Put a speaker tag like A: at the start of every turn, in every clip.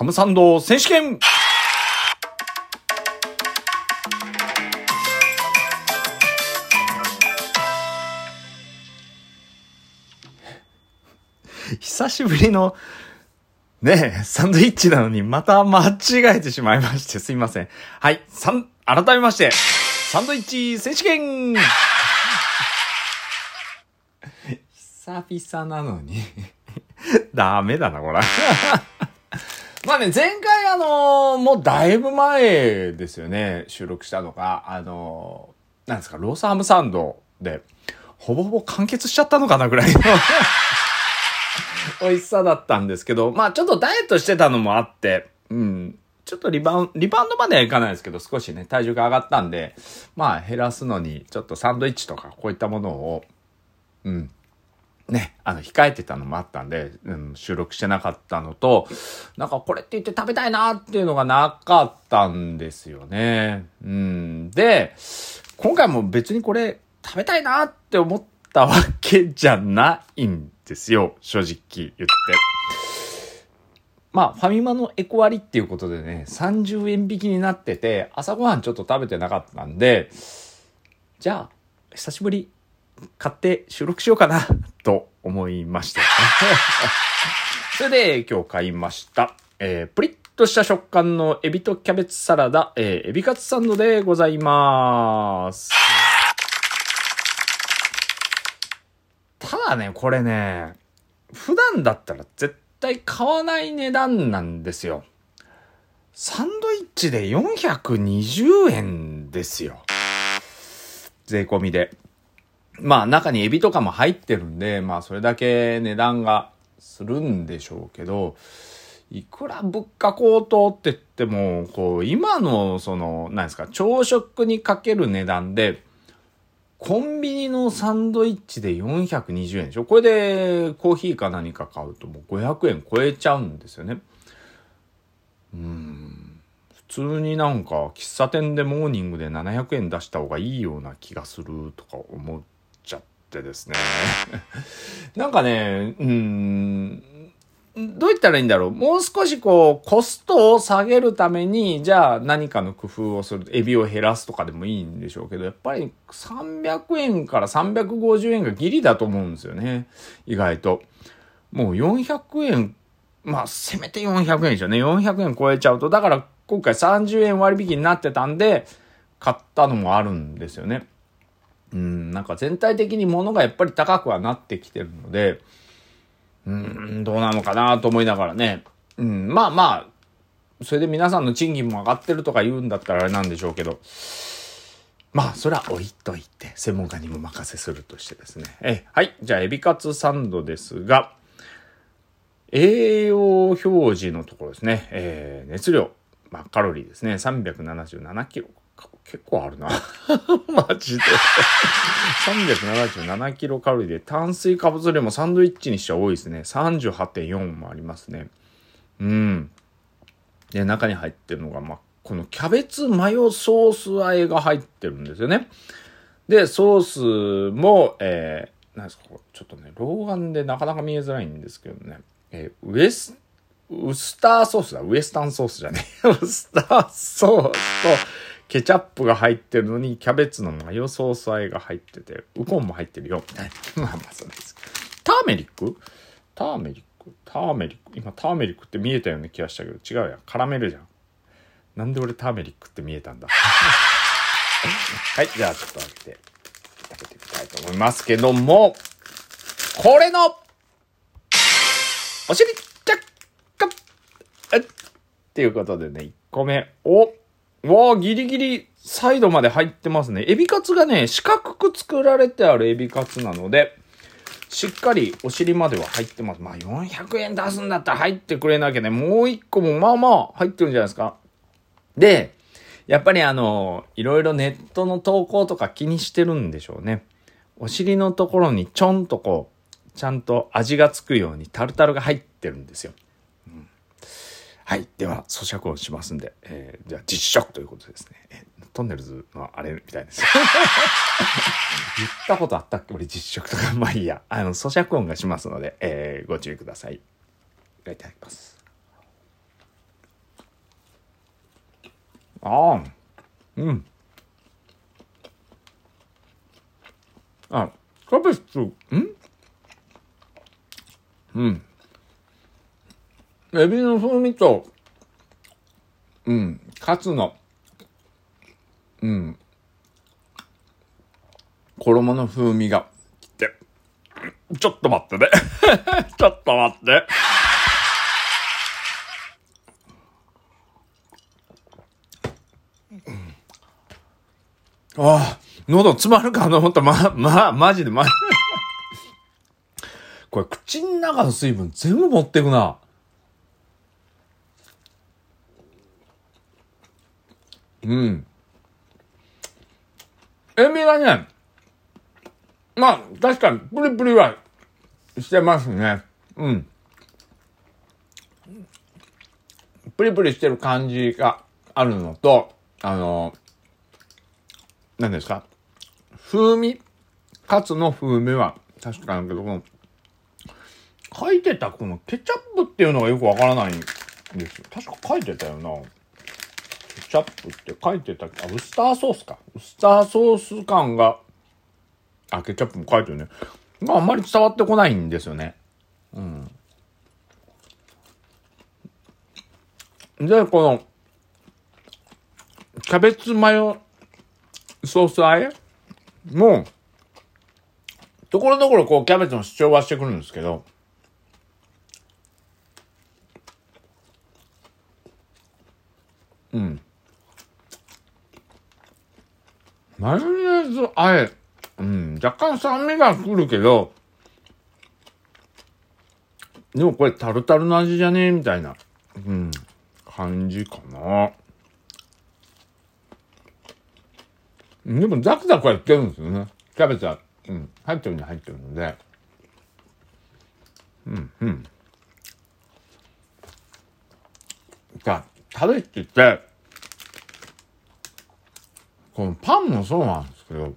A: ハムサンド選手権久しぶりの、ねえ、サンドイッチなのにまた間違えてしまいましてすいません。はい、さん、改めまして、サンドイッチ選手権久々なのに ダメだな、これ。まあね、前回あのもうだいぶ前ですよね、収録したのが、あのなんですか、ロースハムサンドで、ほぼほぼ完結しちゃったのかなぐらいの。美味しさだったんですけど、まあちょっとダイエットしてたのもあって、うん、ちょっとリバウンド、リバウンドまではいかないですけど、少しね、体重が上がったんで、まあ減らすのに、ちょっとサンドイッチとかこういったものを、うん、ね、あの、控えてたのもあったんで、うん、収録してなかったのと、なんかこれって言って食べたいなっていうのがなかったんですよね。うん。で、今回も別にこれ食べたいなって思ったわけじゃないんですよ。正直言って。まあ、ファミマのエコ割っていうことでね、30円引きになってて、朝ごはんちょっと食べてなかったんで、じゃあ、久しぶり買って収録しようかな と思いまして。それで今日買いました。えー、プリッとした食感のエビとキャベツサラダ、えー、エビカツサンドでございます。ただね、これね、普段だったら絶対買わない値段なんですよ。サンドイッチで420円ですよ。税込みで。まあ中にエビとかも入ってるんで、まあそれだけ値段がするんでしょうけど、いくら物価高騰って言っても、こう、今の、その、何ですか、朝食にかける値段で、コンビニのサンドイッチで420円でしょ？これでコーヒーか何か買うともう500円超えちゃうんですよね。うん。普通になんか喫茶店でモーニングで700円出した方がいいような気がするとか思っってですね。なんかね、うん、どう言ったらいいんだろう。もう少しこう、コストを下げるために、じゃあ何かの工夫をする。エビを減らすとかでもいいんでしょうけど、やっぱり300円から350円がギリだと思うんですよね。意外と。もう400円、まあ、せめて400円でしょうね。400円超えちゃうと。だから今回30円割引になってたんで、買ったのもあるんですよね。うん、なんか全体的に物がやっぱり高くはなってきてるので、うん、どうなのかなと思いながらね。うん、まあまあ、それで皆さんの賃金も上がってるとか言うんだったらあれなんでしょうけど、まあ、それは置いといて、専門家にも任せするとしてですね。え、はい。じゃあ、エビカツサンドですが、栄養表示のところですね。えー、熱量、まあ、カロリーですね。377キロ結構あるな。マジで。377キロカロリーで、炭水化物量もサンドイッチにしては多いですね。38.4もありますね。うん。で、中に入ってるのが、まあ、このキャベツマヨソース和えが入ってるんですよね。で、ソースも、えー、なんですか、ちょっとね、老眼でなかなか見えづらいんですけどね。えー、ウエス、ウスターソースだ。ウエスタンソースじゃねえ。ウスターソースと、ケチャップが入ってるのに、キャベツのマヨソース和えが入ってて、ウコンも入ってるよ、みたいな。まあまあそうです。ターメリック？ターメリック？ターメリック？今ターメリックって見えたような気がしたけど、違うやん。カラメルじゃん。なんで俺ターメリックって見えたんだ？はい、じゃあちょっと開けて食べていきたいと思いますけども、これの、お尻チャッカっていうことでね、1個目を、わあ、ギリギリサイドまで入ってますね。エビカツがね、四角く作られてあるエビカツなので、しっかりお尻までは入ってます。まあ400円出すんだったら入ってくれなきゃね、もう一個もまあまあ入ってるんじゃないですか。で、やっぱりあの、いろいろネットの投稿とか気にしてるんでしょうね。お尻のところにちょんとこう、ちゃんと味がつくようにタルタルが入ってるんですよ。はい。では、咀嚼をしますんで、えー、じゃあ実食ということですね。えトンネルズのあれみたいです。言ったことあったっけ？俺実食とか。まあいいや。あの、咀嚼音がしますので、えー、ご注意ください。いただきます。ああ。うん。あ、キャベツ、んうん。エビの風味と、うん、カツの、うん、衣の風味が来て、ちょっと待ってね。ちょっと待って。ああ、喉詰まるかと思った。ま、ま、マジで、ま、これ口の中の水分全部持ってくな。うん。エビがね、まあ、確かにプリプリはしてますね。うん。プリプリしてる感じがあるのと、あの、何ですか？風味？カツの風味は確かなんけど、この、書いてたこのケチャップっていうのがよくわからないんですよ。確か書いてたよな。チャップって書いてたあ、ウスターソースか。ウスターソース感が、あ、ケチャップも書いてるね。があんまり伝わってこないんですよね。うん。で、この、キャベツマヨソースあえもう、ところどころこうキャベツの主張はしてくるんですけど、うん。マヨネーズあえ、うん、若干酸味が来るけど、でもこれタルタルの味じゃねえみたいな、うん、感じかな。でもザクザクはいってるんですよね。キャベツは、うん、入ってるに入ってるので。うん、うん。じゃあ、食べてて、このパンもそうなんですけど、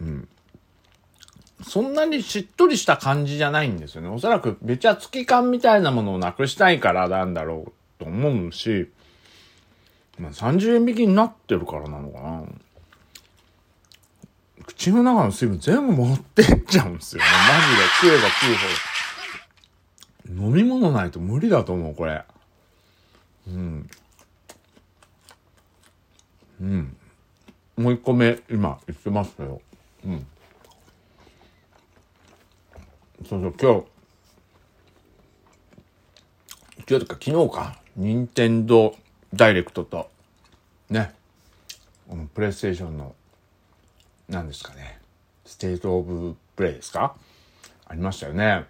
A: うん。そんなにしっとりした感じじゃないんですよね。おそらくべちゃつき感みたいなものをなくしたいからなんだろうと思うし、まあ、30円引きになってるからなのかな。口の中の水分全部持ってっちゃうんですよね。マジで食えば食うほど。飲み物ないと無理だと思う、これ。うん。うん。もう一個目、今言ってますけど。うん。そうそう、今日、今日とか昨日か、任天堂ダイレクトと、ね、このプレイステーションの、何ですかね、ステートオブプレイですか？ありましたよね。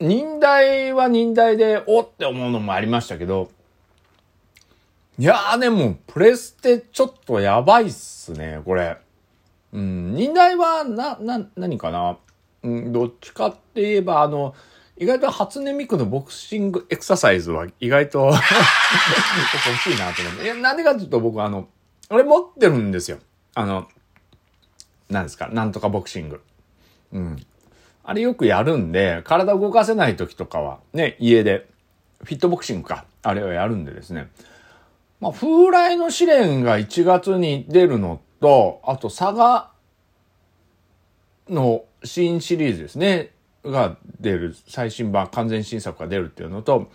A: ニンダイはニンダイで、おって思うのもありましたけど、いやーでも、プレステちょっとやばいっすね、これ。うん、ニンダイは、な、な、何かな？うん、どっちかって言えば、あの、意外と初音ミクのボクシングエクササイズは意外と 欲しいなと思って。いや、なんでかっていうと僕あの、俺持ってるんですよ。あの、なんですか、なんとかボクシング。うん。あれよくやるんで、体動かせない時とかは、ね、家で、フィットボクシングか、あれをやるんでですね。まあ、風来の試練が1月に出るのと、あと、佐賀の新シリーズですね。が出る、最新版、完全新作が出るっていうのと、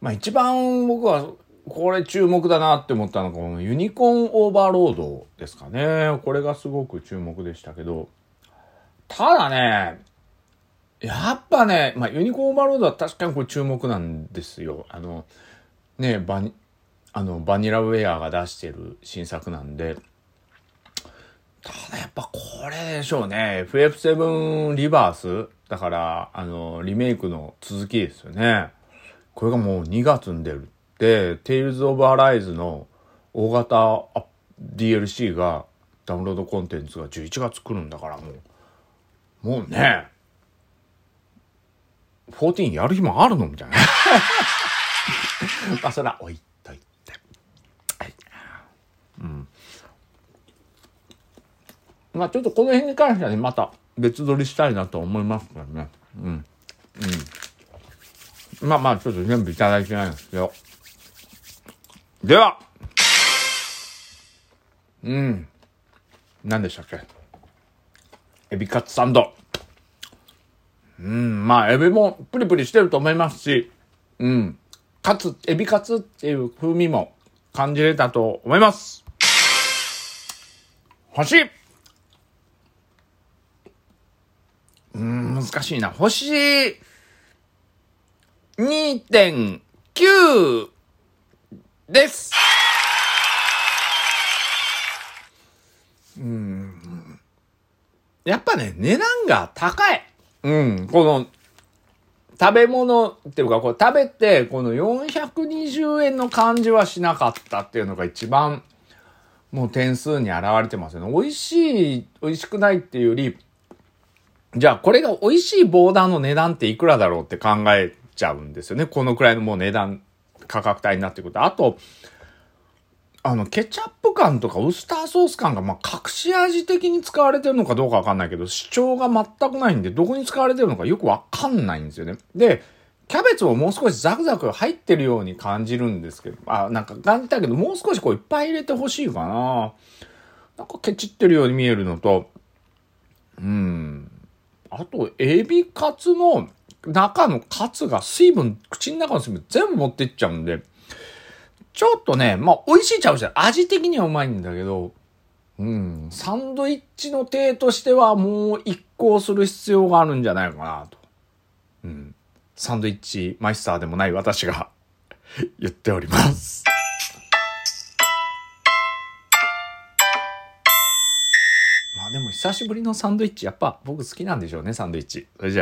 A: まあ一番僕はこれ注目だなって思ったのがこのユニコーンオーバーロードですかね。これがすごく注目でしたけど、ただね、やっぱね、まあユニコーンバロードは確かにこれ注目なんですよ。あの、ね、バニ、あの、バニラウェアが出してる新作なんで、ただやっぱこれでしょうね。FF7 リバースだから、あの、リメイクの続きですよね。これがもう2月に出るって、Tales of Arise の大型 DLC が、ダウンロードコンテンツが11月来るんだからもう、もうね、14やる日もあるの？みたいな。まあ、それは置いといて。はい。うん。まあちょっとこの辺に関してはね、また別撮りしたいなと思いますからね。うん。うん。まあまあ、ちょっと全部いただいてないんですけど。ではうん。何でしたっけ？エビカツサンド。うん、まあ、エビもプリプリしてると思いますし、うん。かつ、エビカツっていう風味も感じれたと思います。星うん、難しいな。星2.9です。うん。やっぱね、値段が高い。うん、この、食べ物っていうか、こう食べて、この420円の感じはしなかったっていうのが一番、もう点数に現れてますよね。美味しい、美味しくないっていうより、じゃあこれが美味しいボーダーの値段っていくらだろうって考えちゃうんですよね。このくらいのもう値段、価格帯になってくると。あと、あの、ケチャップ感とかウスターソース感が、まあ、隠し味的に使われてるのかどうかわかんないけど、主張が全くないんで、どこに使われてるのかよくわかんないんですよね。で、キャベツももう少しザクザク入ってるように感じるんですけど、あ、なんか感じたけど、もう少しこういっぱい入れてほしいかな。なんかケチってるように見えるのと、うん。あと、エビカツの中のカツが水分、口の中の水分全部持ってっちゃうんで、ちょっとね、まあ、美味しいちゃうじゃん。味的にはうまいんだけど、うん、サンドイッチの体としてはもう一行する必要があるんじゃないかなと。うん。サンドイッチマイスターでもない私が 言っております。まあでも久しぶりのサンドイッチ、やっぱ僕好きなんでしょうね、サンドイッチ。それじゃ。